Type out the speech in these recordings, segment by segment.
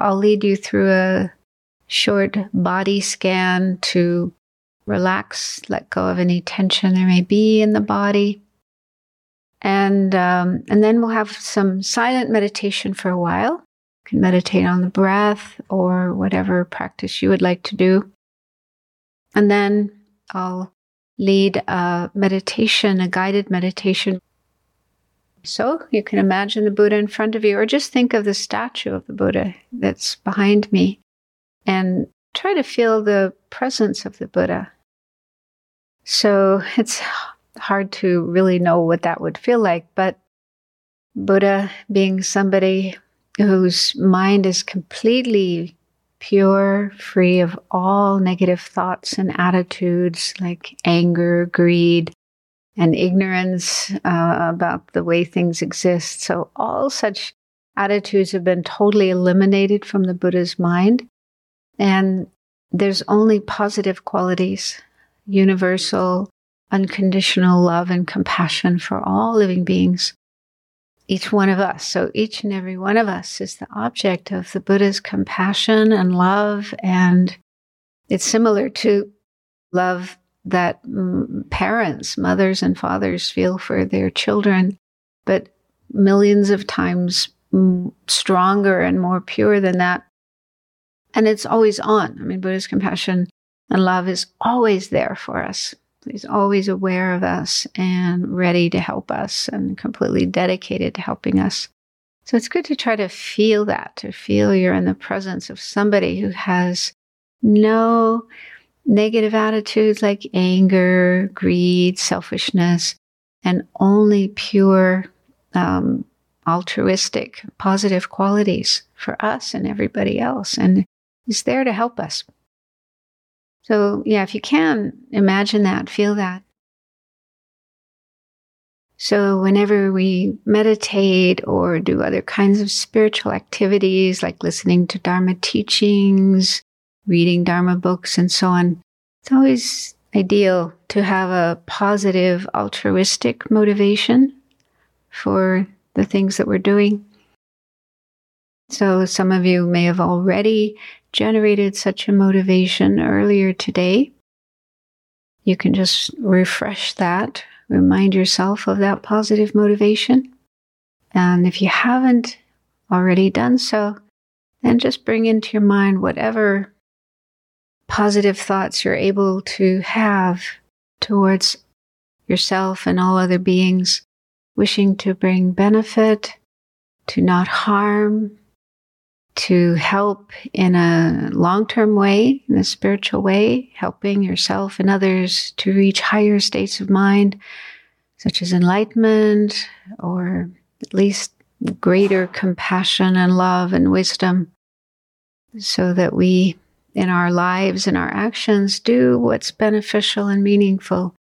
I'll lead you through a short body scan to relax, let go of any tension there may be in the body. And, um, and then we'll have some silent meditation for a while. You can meditate on the breath or whatever practice you would like to do. And then I'll lead a meditation, a guided meditation. So you can imagine the Buddha in front of you, or just think of the statue of the Buddha that's behind me and try to feel the presence of the Buddha. So it's hard to really know what that would feel like, but Buddha being somebody whose mind is completely pure, free of all negative thoughts and attitudes like anger, greed, and ignorance uh, about the way things exist. So, all such attitudes have been totally eliminated from the Buddha's mind. And there's only positive qualities, universal, unconditional love and compassion for all living beings each one of us. So each and every one of us is the object of the Buddha's compassion and love. And it's similar to love that parents, mothers, and fathers feel for their children, but millions of times stronger and more pure than that. And it's always on. I mean, Buddha's compassion and love is always there for us. He's always aware of us and ready to help us and completely dedicated to helping us. So it's good to try to feel that, to feel you're in the presence of somebody who has no negative attitudes like anger, greed, selfishness, and only pure, um, altruistic, positive qualities for us and everybody else, and is there to help us. So, yeah, if you can, imagine that, feel that. So, whenever we meditate or do other kinds of spiritual activities like listening to Dharma teachings, reading Dharma books, and so on, it's always ideal to have a positive, altruistic motivation for the things that we're doing. So, some of you may have already generated such a motivation earlier today. You can just refresh that, remind yourself of that positive motivation. And if you haven't already done so, then just bring into your mind whatever positive thoughts you're able to have towards yourself and all other beings, wishing to bring benefit, to not harm, to help in a long term way, in a spiritual way, helping yourself and others to reach higher states of mind, such as enlightenment or at least greater compassion and love and wisdom, so that we, in our lives and our actions, do what's beneficial and meaningful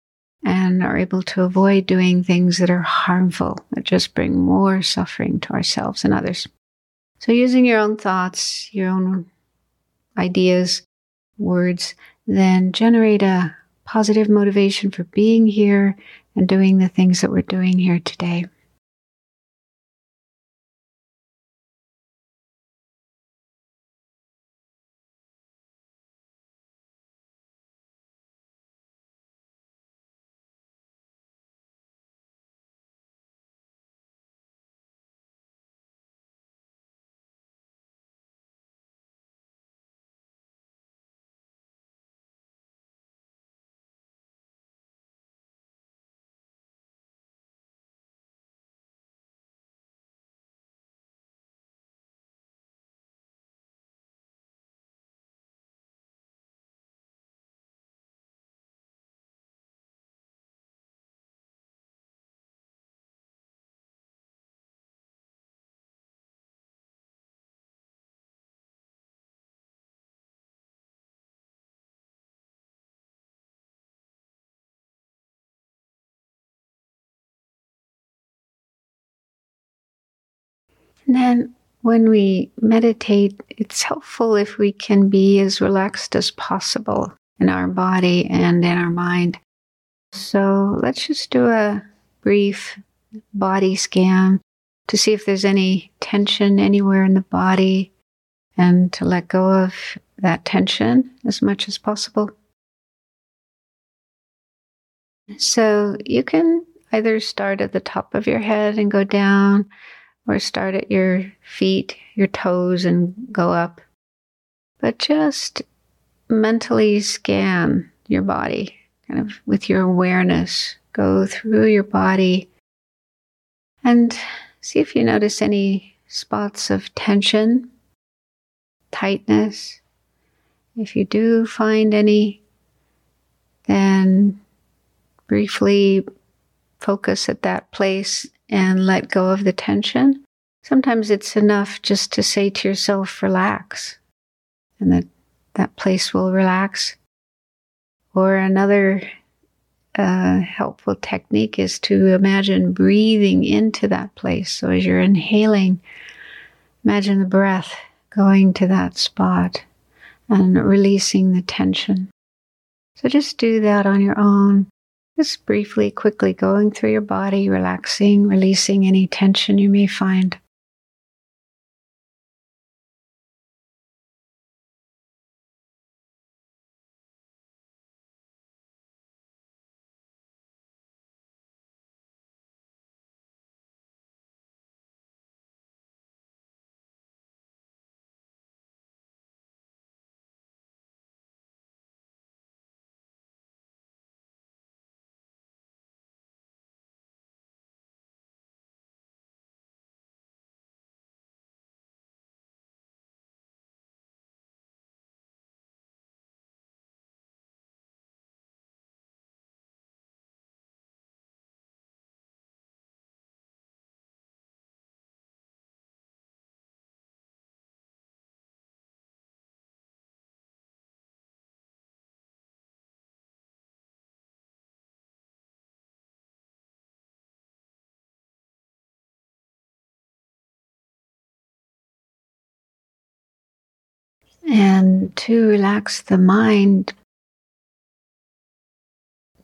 and are able to avoid doing things that are harmful, that just bring more suffering to ourselves and others. So, using your own thoughts, your own ideas, words, then generate a positive motivation for being here and doing the things that we're doing here today. And then when we meditate, it's helpful if we can be as relaxed as possible in our body and in our mind. So let's just do a brief body scan to see if there's any tension anywhere in the body, and to let go of that tension as much as possible. So you can either start at the top of your head and go down, or start at your feet, your toes, and go up. But just mentally scan your body, kind of with your awareness. Go through your body and see if you notice any spots of tension, tightness. If you do find any, then briefly focus at that place and let go of the tension. Sometimes it's enough just to say to yourself, relax, and that that place will relax. Or another uh, helpful technique is to imagine breathing into that place. So as you're inhaling, imagine the breath going to that spot and releasing the tension. So just do that on your own. Just briefly, quickly going through your body, relaxing, releasing any tension you may find. And to relax the mind,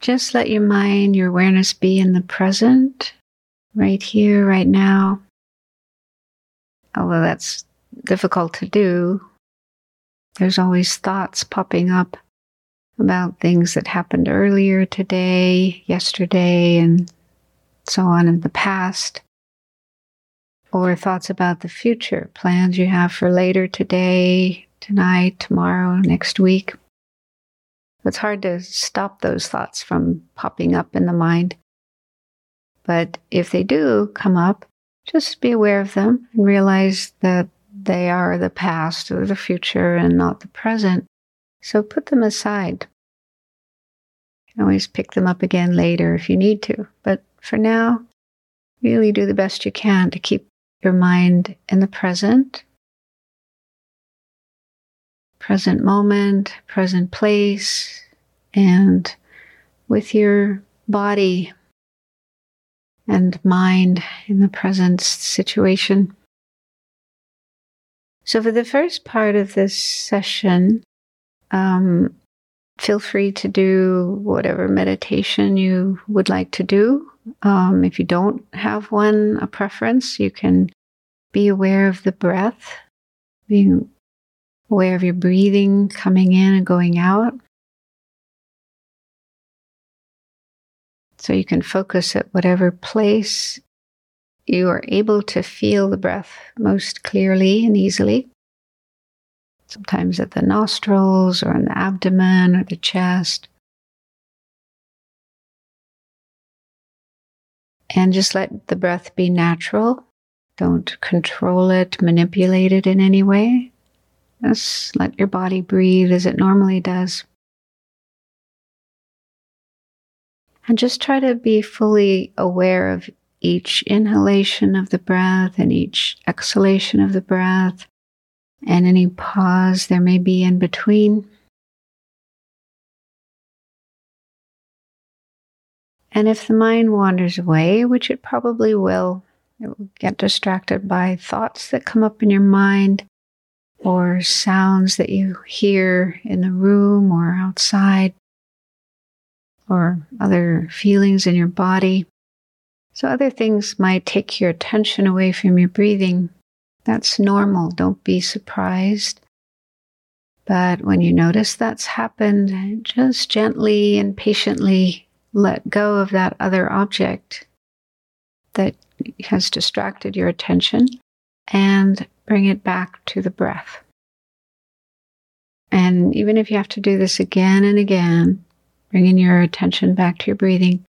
just let your mind, your awareness be in the present, right here, right now. Although that's difficult to do, there's always thoughts popping up about things that happened earlier today, yesterday, and so on in the past. Or thoughts about the future, plans you have for later today, tonight, tomorrow, next week. It's hard to stop those thoughts from popping up in the mind. But if they do come up, just be aware of them and realize that they are the past or the future and not the present. So put them aside. You can always pick them up again later if you need to. But for now, really do the best you can to keep your mind in the present present moment, present place, and with your body and mind in the present situation. So, for the first part of this session, um, feel free to do whatever meditation you would like to do. Um, if you don't have one, a preference, you can be aware of the breath, being aware of your breathing coming in and going out. So you can focus at whatever place you are able to feel the breath most clearly and easily. Sometimes at the nostrils or in the abdomen or the chest. And just let the breath be natural. Don't control it, manipulate it in any way. Just let your body breathe as it normally does. And just try to be fully aware of each inhalation of the breath and each exhalation of the breath and any pause there may be in between. And if the mind wanders away, which it probably will, it will get distracted by thoughts that come up in your mind or sounds that you hear in the room or outside, or other feelings in your body. So, other things might take your attention away from your breathing. That's normal. Don't be surprised. But when you notice that's happened, just gently and patiently let go of that other object that has distracted your attention and bring it back to the breath. And even if you have to do this again and again, bringing your attention back to your breathing,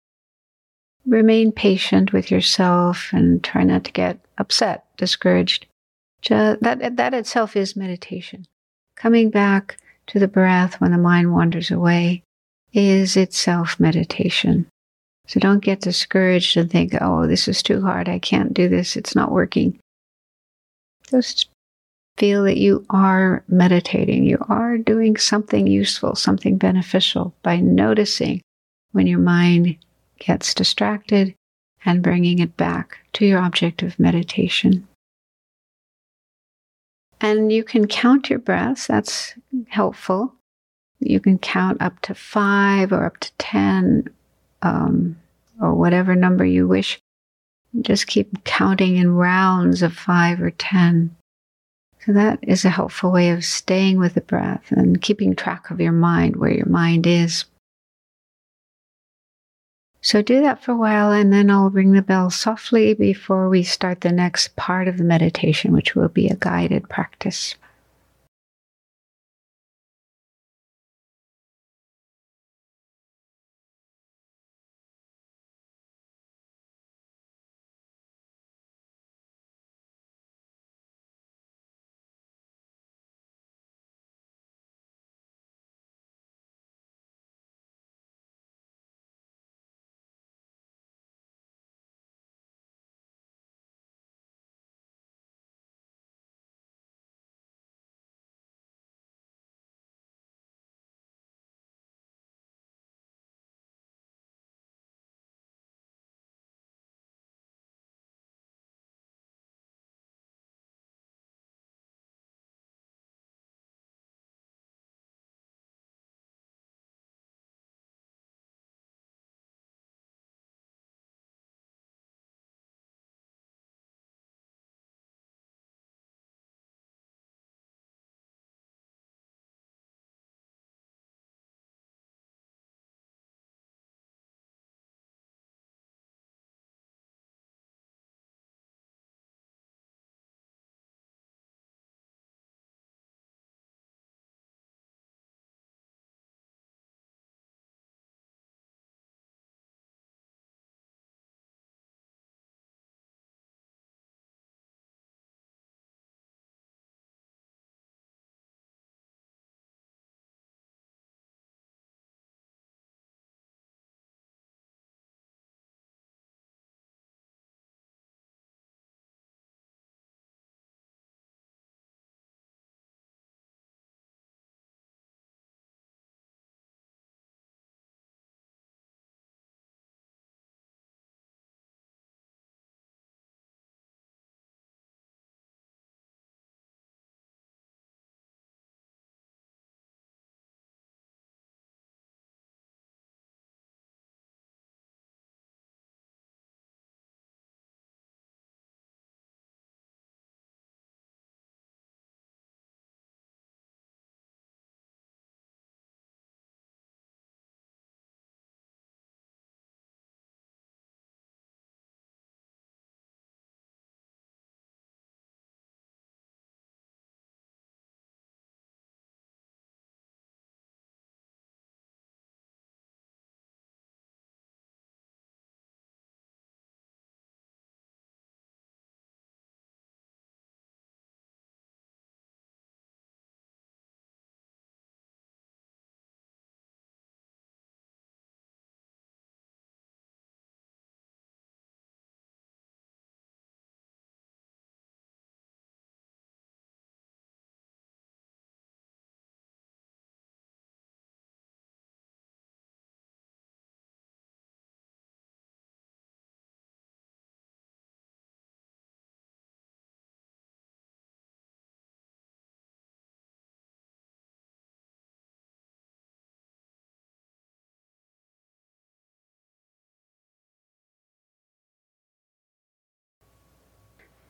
remain patient with yourself and try not to get upset, discouraged. Just, that, that itself is meditation. Coming back to the breath when the mind wanders away is itself meditation. So don't get discouraged and think, oh, this is too hard. I can't do this. It's not working. Just feel that you are meditating. You are doing something useful, something beneficial by noticing when your mind gets distracted and bringing it back to your object of meditation. And you can count your breaths, that's helpful. You can count up to five or up to 10 um, or whatever number you wish. Just keep counting in rounds of five or 10. So that is a helpful way of staying with the breath and keeping track of your mind, where your mind is. So do that for a while, and then I'll ring the bell softly before we start the next part of the meditation, which will be a guided practice.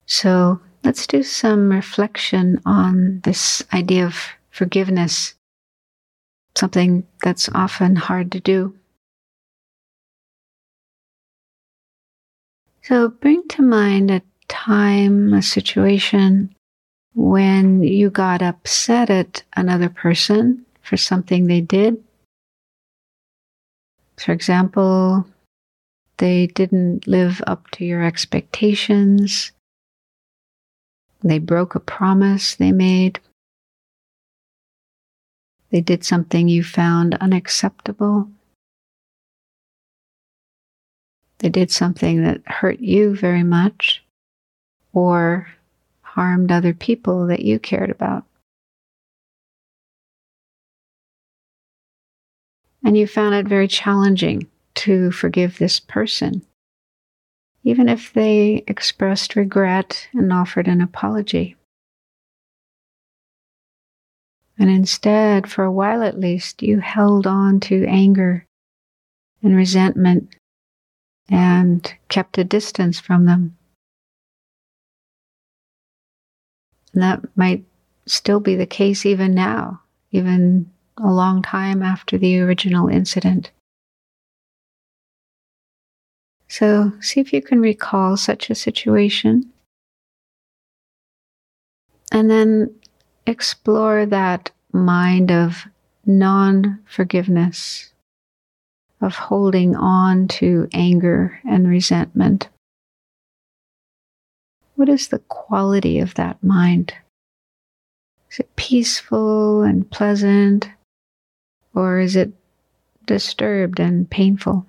So let's do some reflection on this idea of forgiveness, something that's often hard to do. So bring to mind a time, a situation when you got upset at another person for something they did. For example, they didn't live up to your expectations. They broke a promise they made. They did something you found unacceptable. They did something that hurt you very much or harmed other people that you cared about. And you found it very challenging to forgive this person, even if they expressed regret and offered an apology. And instead, for a while at least, you held on to anger and resentment and kept a distance from them. And that might still be the case even now, even a long time after the original incident. So, see if you can recall such a situation. And then explore that mind of non forgiveness, of holding on to anger and resentment. What is the quality of that mind? Is it peaceful and pleasant, or is it disturbed and painful?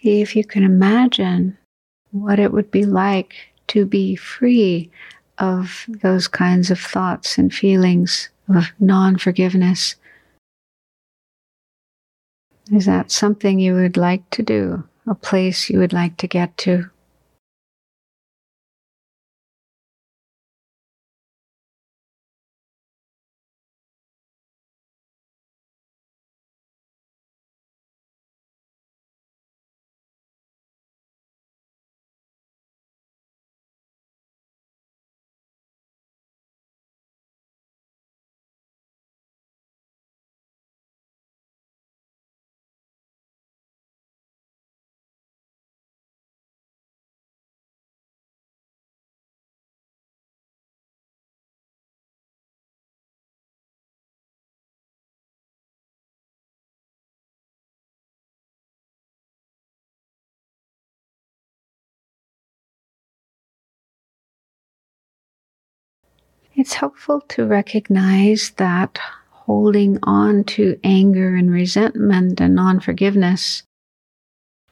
See if you can imagine what it would be like to be free of those kinds of thoughts and feelings of non forgiveness. Is that something you would like to do? A place you would like to get to? It's helpful to recognize that holding on to anger and resentment and non forgiveness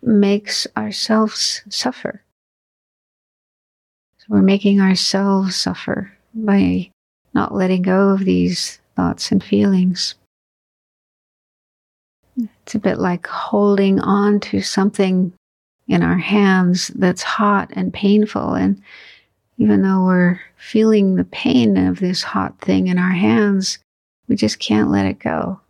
makes ourselves suffer. So we're making ourselves suffer by not letting go of these thoughts and feelings. It's a bit like holding on to something in our hands that's hot and painful and even though we're feeling the pain of this hot thing in our hands, we just can't let it go.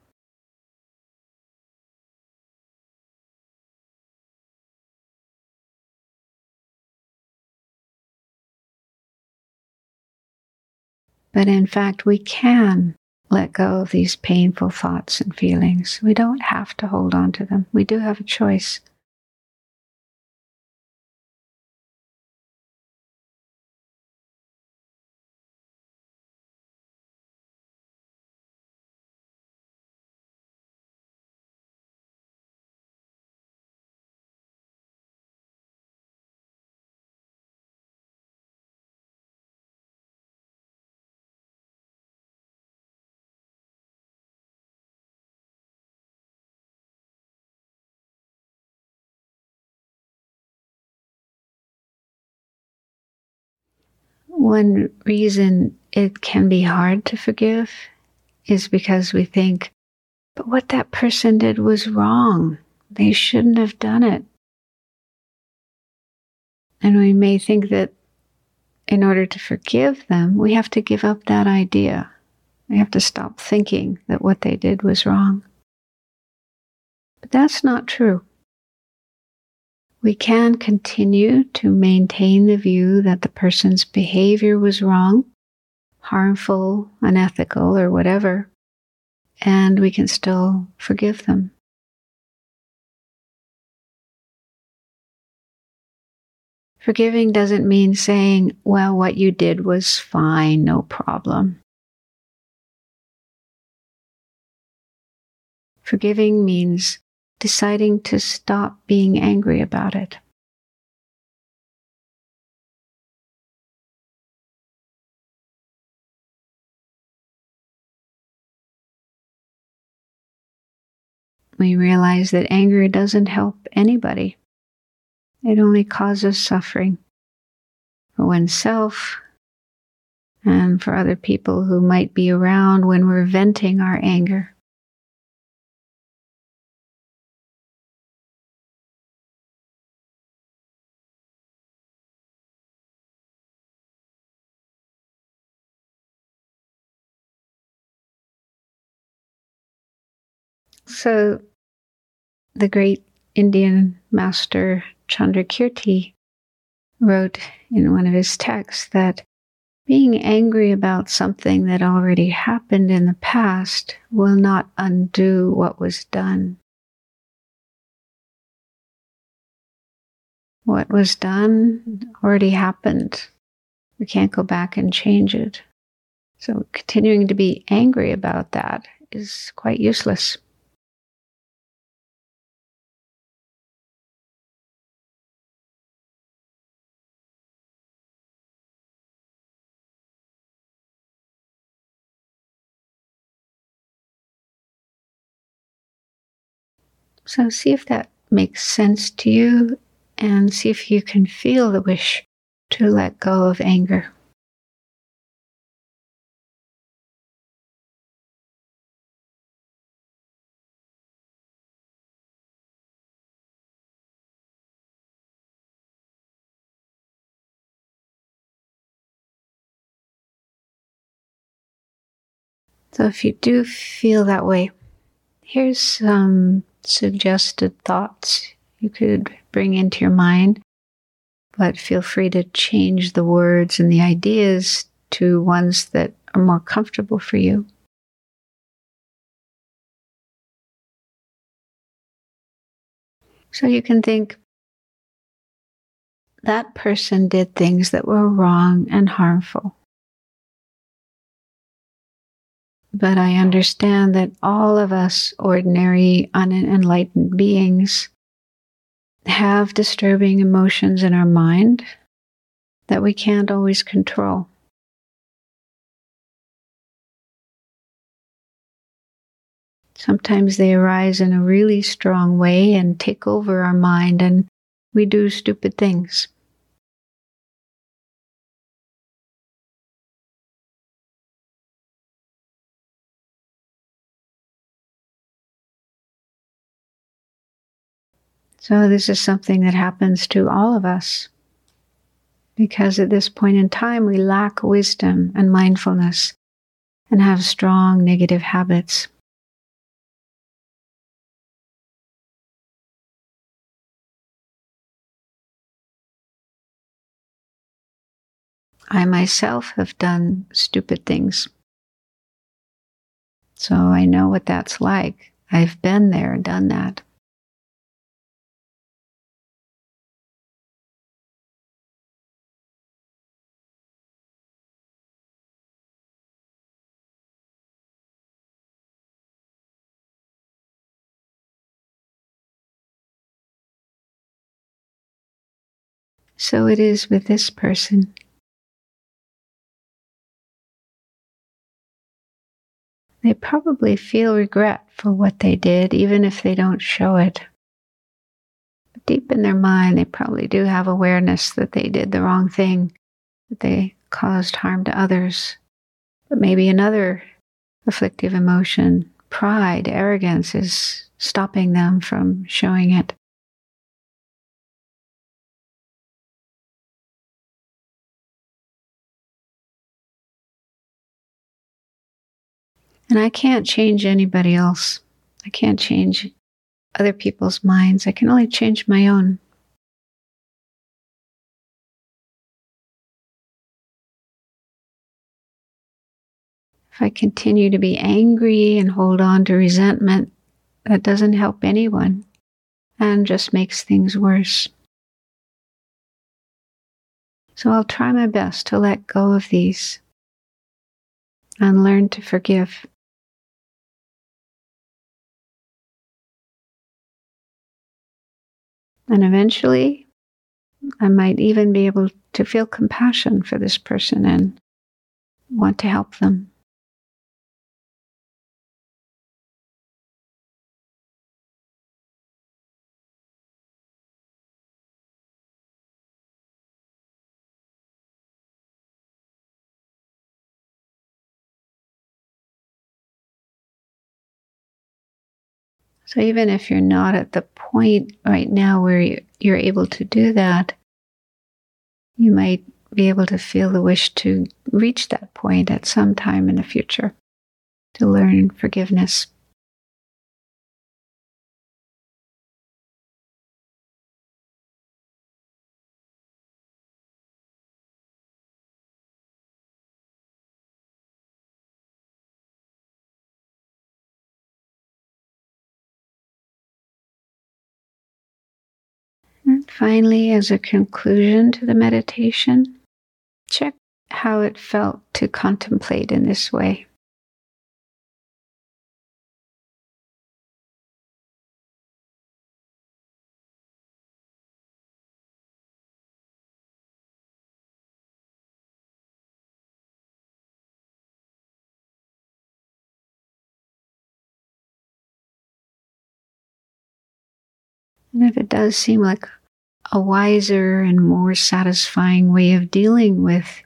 But in fact, we can let go of these painful thoughts and feelings. We don't have to hold on to them. We do have a choice. One reason it can be hard to forgive is because we think, but what that person did was wrong. They shouldn't have done it. And we may think that in order to forgive them, we have to give up that idea. We have to stop thinking that what they did was wrong. But that's not true. We can continue to maintain the view that the person's behavior was wrong, harmful, unethical, or whatever, and we can still forgive them. Forgiving doesn't mean saying, well, what you did was fine, no problem. Forgiving means deciding to stop being angry about it. We realize that anger doesn't help anybody. It only causes suffering for oneself and for other people who might be around when we're venting our anger. So, the great Indian master Chandrakirti wrote in one of his texts that being angry about something that already happened in the past will not undo what was done. What was done already happened. We can't go back and change it. So continuing to be angry about that is quite useless. So see if that makes sense to you and see if you can feel the wish to let go of anger. So if you do feel that way, here's some suggested thoughts you could bring into your mind, but feel free to change the words and the ideas to ones that are more comfortable for you. So you can think, that person did things that were wrong and harmful. But I understand that all of us ordinary, unenlightened beings have disturbing emotions in our mind that we can't always control. Sometimes they arise in a really strong way and take over our mind, and we do stupid things. So, this is something that happens to all of us because at this point in time we lack wisdom and mindfulness and have strong negative habits. I myself have done stupid things. So I know what that's like. I've been there, done that. So it is with this person. They probably feel regret for what they did, even if they don't show it. But deep in their mind, they probably do have awareness that they did the wrong thing, that they caused harm to others. But maybe another afflictive emotion, pride, arrogance, is stopping them from showing it. And I can't change anybody else. I can't change other people's minds. I can only change my own. If I continue to be angry and hold on to resentment, that doesn't help anyone and just makes things worse. So I'll try my best to let go of these and learn to forgive. And eventually, I might even be able to feel compassion for this person and want to help them. So even if you're not at the point right now where you're able to do that, you might be able to feel the wish to reach that point at some time in the future to learn forgiveness. Finally, as a conclusion to the meditation, check how it felt to contemplate in this way. And if it does seem like a wiser and more satisfying way of dealing with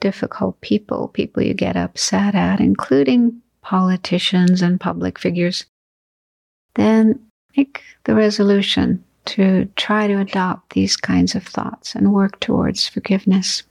difficult people, people you get upset at, including politicians and public figures, then make the resolution to try to adopt these kinds of thoughts and work towards forgiveness.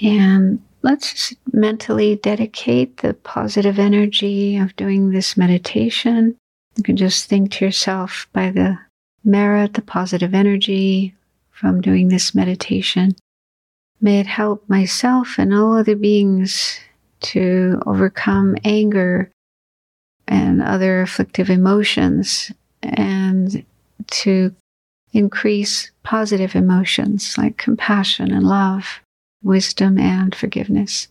And let's just mentally dedicate the positive energy of doing this meditation. You can just think to yourself by the merit, the positive energy from doing this meditation. May it help myself and all other beings to overcome anger and other afflictive emotions and to increase positive emotions like compassion and love wisdom and forgiveness.